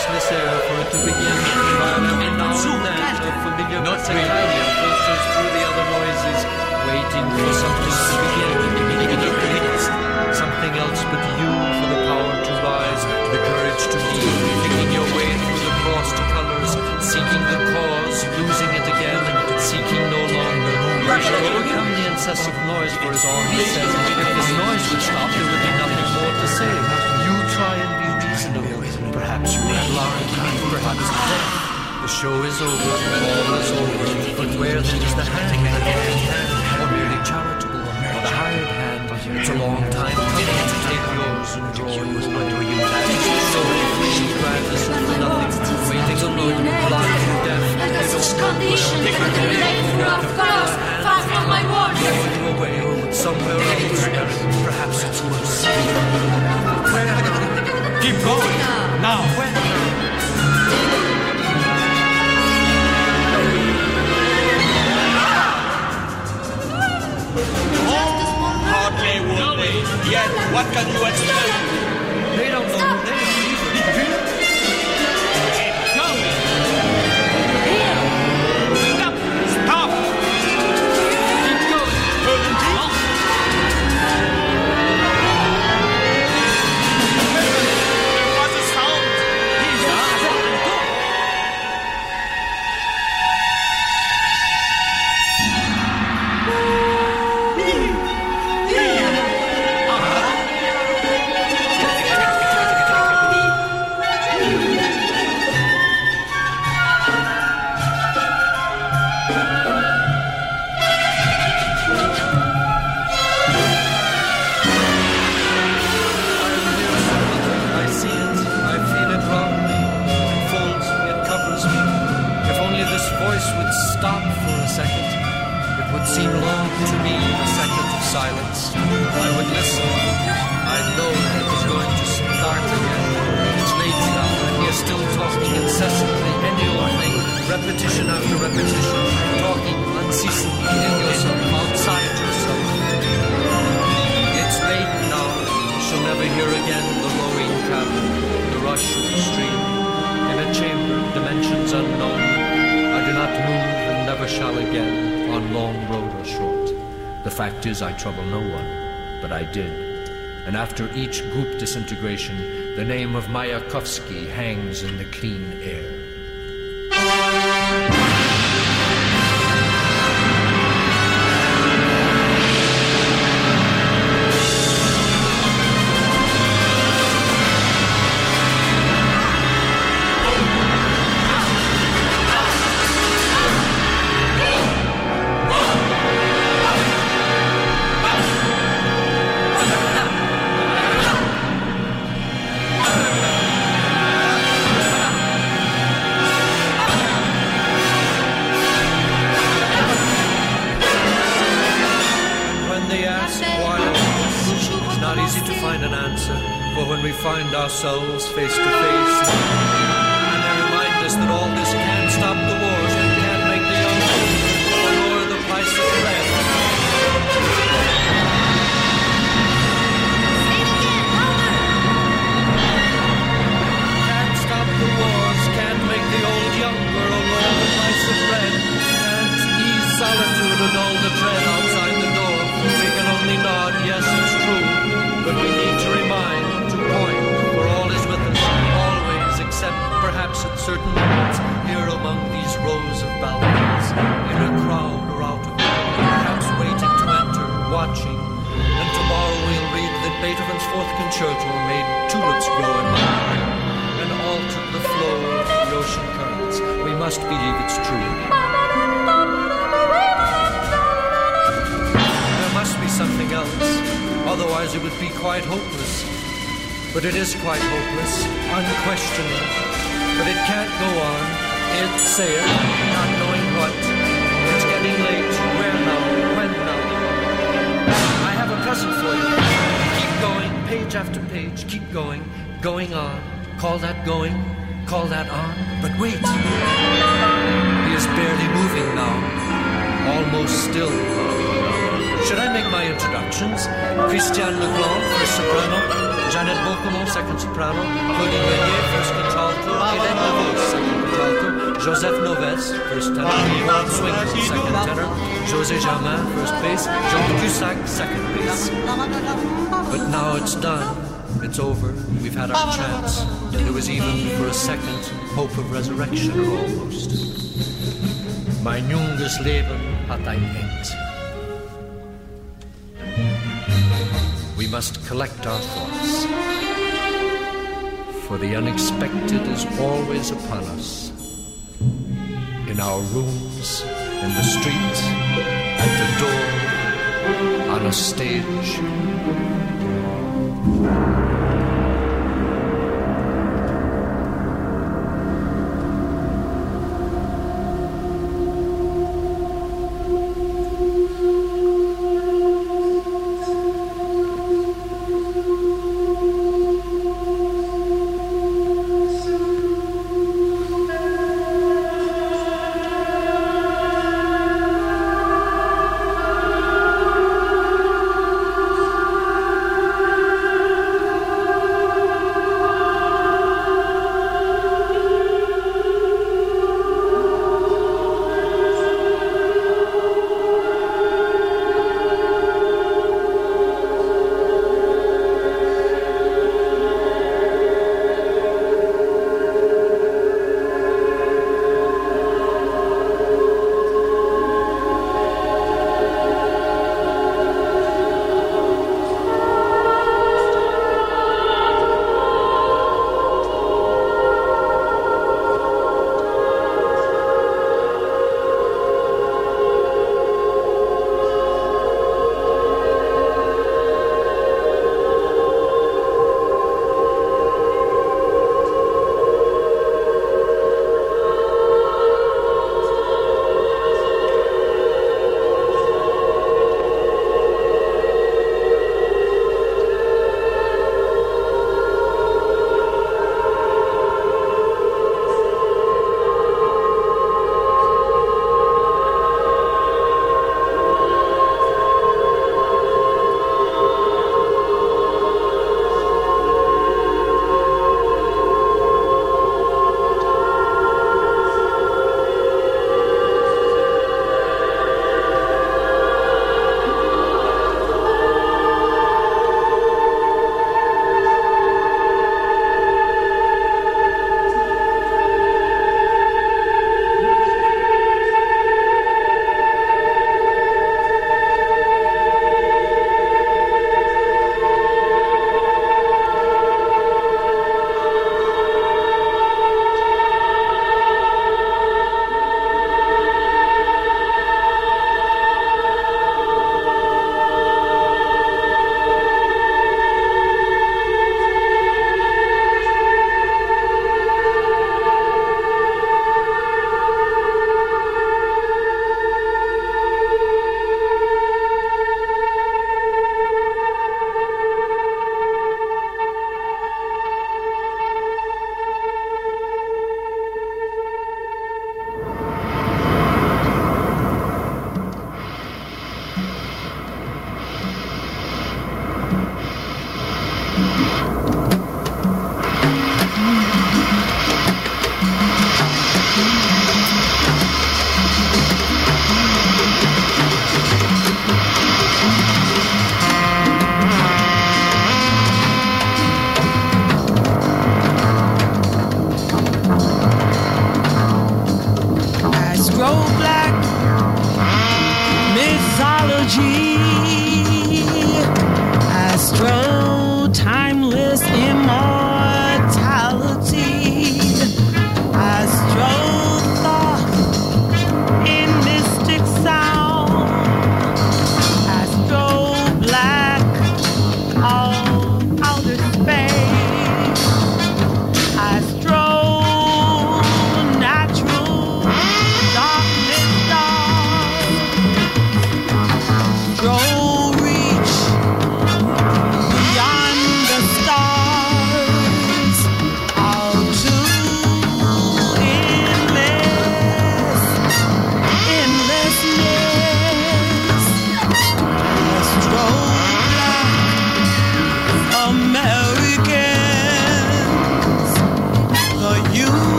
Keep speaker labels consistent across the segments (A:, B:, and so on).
A: restless for it to begin. But every now and then a familiar battalion filters through the other noises, waiting for something to begin. Something else but you for the power to rise, the courage to lead, picking your way through the crossed colors, seeking the cause, losing it again, seeking no longer. We shall overcome the incessant noise, for as all he says, if this noise would stop, there would be nothing more to say. You try and be reasonable. Perhaps you are blind, perhaps deaf. The show is over, all is over. But where then is the hand, the hand, or merely charitable, or the hired hand? It's a long time coming to take yours and draw you under you. So she gladness for nothing, waiting alone, blind and deaf. Let us
B: condition
A: for
B: the relator of colors, far from my words.
A: world. Away, oh, somewhere else, perhaps it's worse.
C: Where Keep going. Now. Oh, hardly would they.
D: Yet, what can you expect?
A: They don't know. trouble no one, but I did. And after each group disintegration, the name of Mayakovsky hangs in the clean air. going on. Call that going, call that on. But wait! He is barely moving now, almost still. Should I make my introductions? Christiane Legrand, first soprano. Jeanette Baucomont, second soprano. Claudine Meunier, first contralto. Hélène Devos, second contralto. Joseph Noves, first tenor. Swing, second tenor. José Germain, first bass. Jean Cussac, second bass. But now it's done. It's over. We've had our chance. There was even, for a second, hope of resurrection almost. Mein junges Leben hat ein End. We must collect our thoughts. For the unexpected is always upon us. In our rooms, in the street, at the door, on a stage.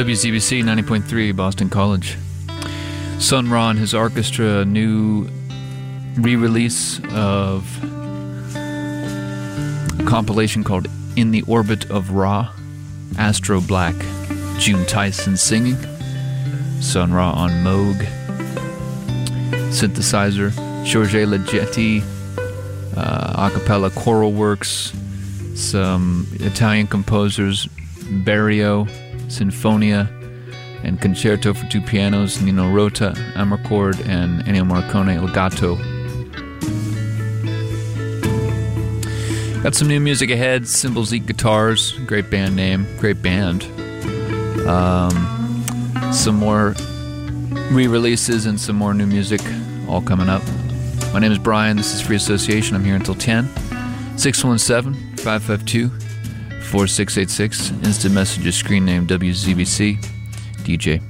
E: WZBC 90.3 Boston College. Sun Ra and his orchestra, a new re release of a compilation called In the Orbit of Ra, Astro Black, June Tyson singing, Sun Ra on Moog, synthesizer, Jorge Leggetti, uh, a cappella choral works, some Italian composers, Berio, Sinfonia, and Concerto for Two Pianos, Nino Rota, Amarcord, and Ennio Morricone, Il Gatto. Got some new music ahead, Cymbals Eat Guitars, great band name, great band. Um, some more re releases and some more new music all coming up. My name is Brian, this is Free Association, I'm here until 10. 617 552 4686. Instant messages, screen name WZBC. DJ.